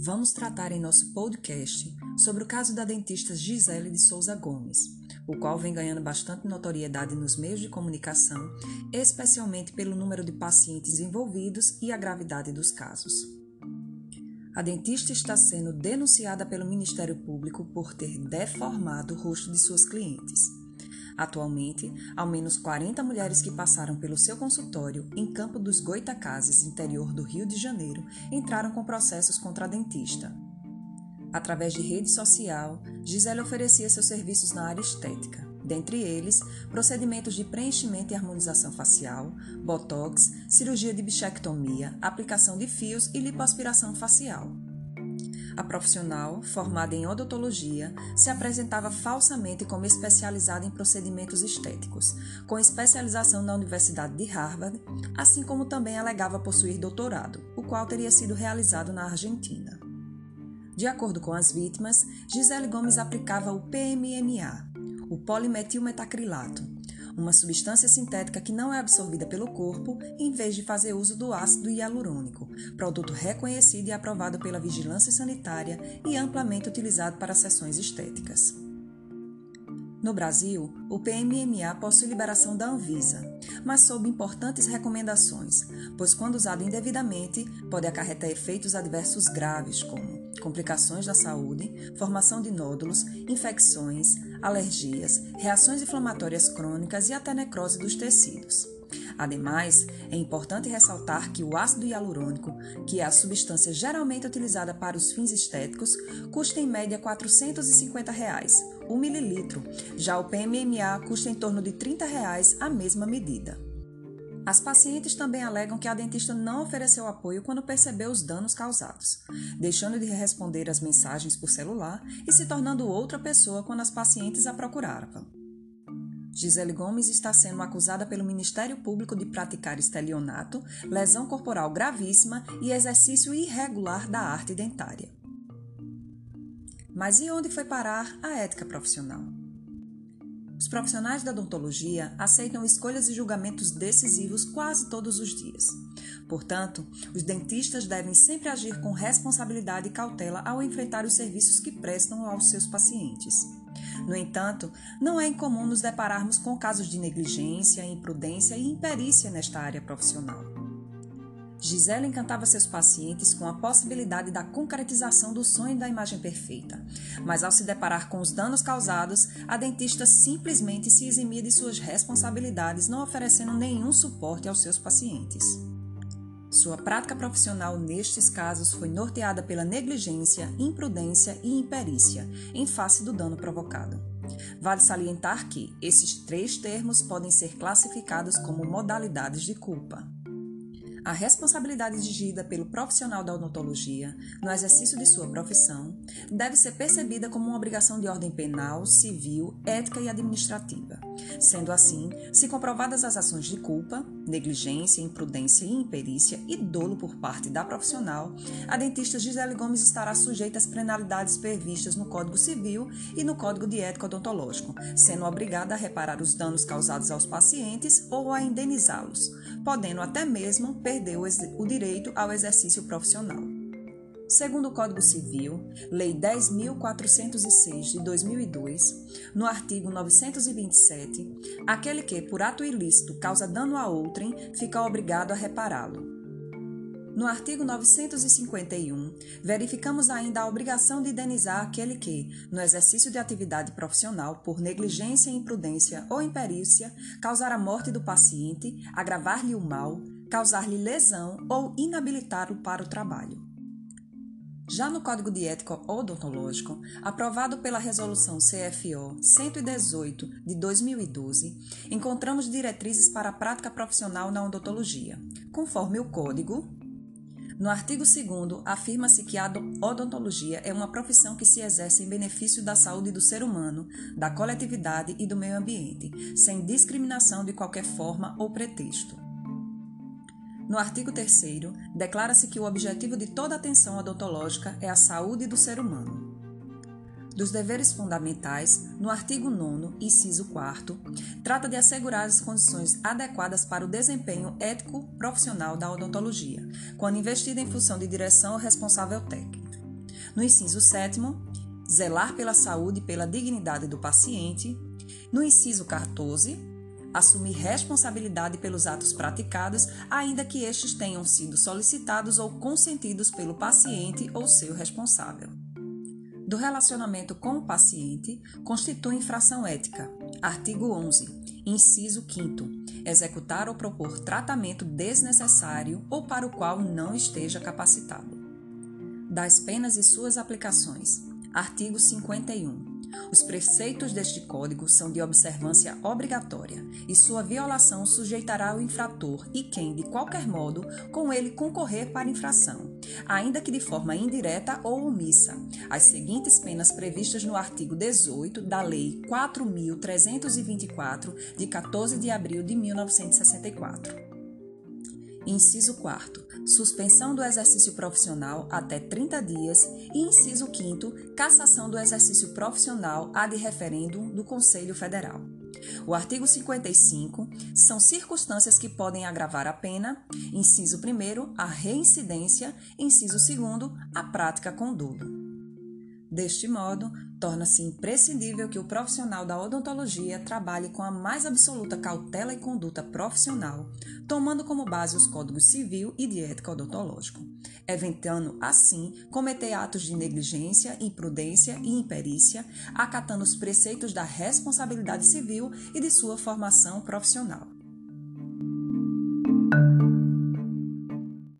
Vamos tratar em nosso podcast sobre o caso da dentista Gisele de Souza Gomes, o qual vem ganhando bastante notoriedade nos meios de comunicação, especialmente pelo número de pacientes envolvidos e a gravidade dos casos. A dentista está sendo denunciada pelo Ministério Público por ter deformado o rosto de suas clientes. Atualmente, ao menos 40 mulheres que passaram pelo seu consultório em Campo dos Goitacazes, interior do Rio de Janeiro, entraram com processos contra a dentista. Através de rede social, Gisele oferecia seus serviços na área estética, dentre eles procedimentos de preenchimento e harmonização facial, botox, cirurgia de bichectomia, aplicação de fios e lipoaspiração facial. A profissional, formada em odontologia, se apresentava falsamente como especializada em procedimentos estéticos, com especialização na Universidade de Harvard, assim como também alegava possuir doutorado, o qual teria sido realizado na Argentina. De acordo com as vítimas, Gisele Gomes aplicava o PMMA, o polimetilmetacrilato, uma substância sintética que não é absorvida pelo corpo, em vez de fazer uso do ácido hialurônico, produto reconhecido e aprovado pela vigilância sanitária e amplamente utilizado para sessões estéticas. No Brasil, o PMMA possui liberação da Anvisa, mas sob importantes recomendações, pois quando usado indevidamente pode acarretar efeitos adversos graves como complicações da saúde, formação de nódulos, infecções, alergias, reações inflamatórias crônicas e até necrose dos tecidos. Ademais, é importante ressaltar que o ácido hialurônico, que é a substância geralmente utilizada para os fins estéticos, custa em média 450 reais, o mililitro. Já o PMMA custa em torno de 30 reais a mesma medida. As pacientes também alegam que a dentista não ofereceu apoio quando percebeu os danos causados, deixando de responder as mensagens por celular e se tornando outra pessoa quando as pacientes a procuravam. Gisele Gomes está sendo acusada pelo Ministério Público de praticar estelionato, lesão corporal gravíssima e exercício irregular da arte dentária. Mas e onde foi parar a ética profissional? Os profissionais da odontologia aceitam escolhas e julgamentos decisivos quase todos os dias. Portanto, os dentistas devem sempre agir com responsabilidade e cautela ao enfrentar os serviços que prestam aos seus pacientes. No entanto, não é incomum nos depararmos com casos de negligência, imprudência e imperícia nesta área profissional. Gisela encantava seus pacientes com a possibilidade da concretização do sonho da imagem perfeita, mas ao se deparar com os danos causados, a dentista simplesmente se eximia de suas responsabilidades, não oferecendo nenhum suporte aos seus pacientes. Sua prática profissional nestes casos foi norteada pela negligência, imprudência e imperícia, em face do dano provocado. Vale salientar que esses três termos podem ser classificados como modalidades de culpa. A responsabilidade exigida pelo profissional da odontologia no exercício de sua profissão deve ser percebida como uma obrigação de ordem penal, civil, ética e administrativa. Sendo assim, se comprovadas as ações de culpa, negligência, imprudência e imperícia e dolo por parte da profissional, a dentista Gisele Gomes estará sujeita às penalidades previstas no Código Civil e no Código de Ética Odontológico, sendo obrigada a reparar os danos causados aos pacientes ou a indenizá-los, podendo até mesmo perder o, direito ao exercício profissional. Segundo o Código Civil, Lei 10.406 de 2002, no artigo 927, aquele que, por ato ilícito, causa dano a outrem, fica obrigado a repará-lo. No artigo 951, verificamos ainda a obrigação de indenizar aquele que, no exercício de atividade profissional, por negligência, imprudência ou imperícia, causar a morte do paciente, agravar-lhe o mal, causar-lhe lesão ou inabilitá-lo para o trabalho. Já no Código de Ética Odontológico, aprovado pela Resolução CFO 118 de 2012, encontramos diretrizes para a prática profissional na odontologia. Conforme o Código, no artigo 2 afirma-se que a odontologia é uma profissão que se exerce em benefício da saúde do ser humano, da coletividade e do meio ambiente, sem discriminação de qualquer forma ou pretexto. No artigo 3, declara-se que o objetivo de toda atenção odontológica é a saúde do ser humano. Dos deveres fundamentais, no artigo 9, inciso 4, trata de assegurar as condições adequadas para o desempenho ético profissional da odontologia, quando investida em função de direção ou responsável técnico. No inciso 7, zelar pela saúde e pela dignidade do paciente. No inciso 14, assumir responsabilidade pelos atos praticados, ainda que estes tenham sido solicitados ou consentidos pelo paciente ou seu responsável. Do relacionamento com o paciente constitui infração ética. Artigo 11, inciso 5 executar ou propor tratamento desnecessário ou para o qual não esteja capacitado. Das penas e suas aplicações. Artigo 51. Os preceitos deste Código são de observância obrigatória e sua violação sujeitará o infrator e quem, de qualquer modo, com ele concorrer para infração, ainda que de forma indireta ou omissa, as seguintes penas previstas no artigo 18 da Lei 4.324, de 14 de abril de 1964. Inciso 4 suspensão do exercício profissional até 30 dias e inciso 5 cassação do exercício profissional ad referendum do Conselho Federal. O artigo 55 são circunstâncias que podem agravar a pena, inciso 1 a reincidência, inciso 2 a prática com dolo. Deste modo, torna-se imprescindível que o profissional da odontologia trabalhe com a mais absoluta cautela e conduta profissional, tomando como base os códigos civil e de ética odontológico, evitando, assim, cometer atos de negligência, imprudência e imperícia, acatando os preceitos da responsabilidade civil e de sua formação profissional.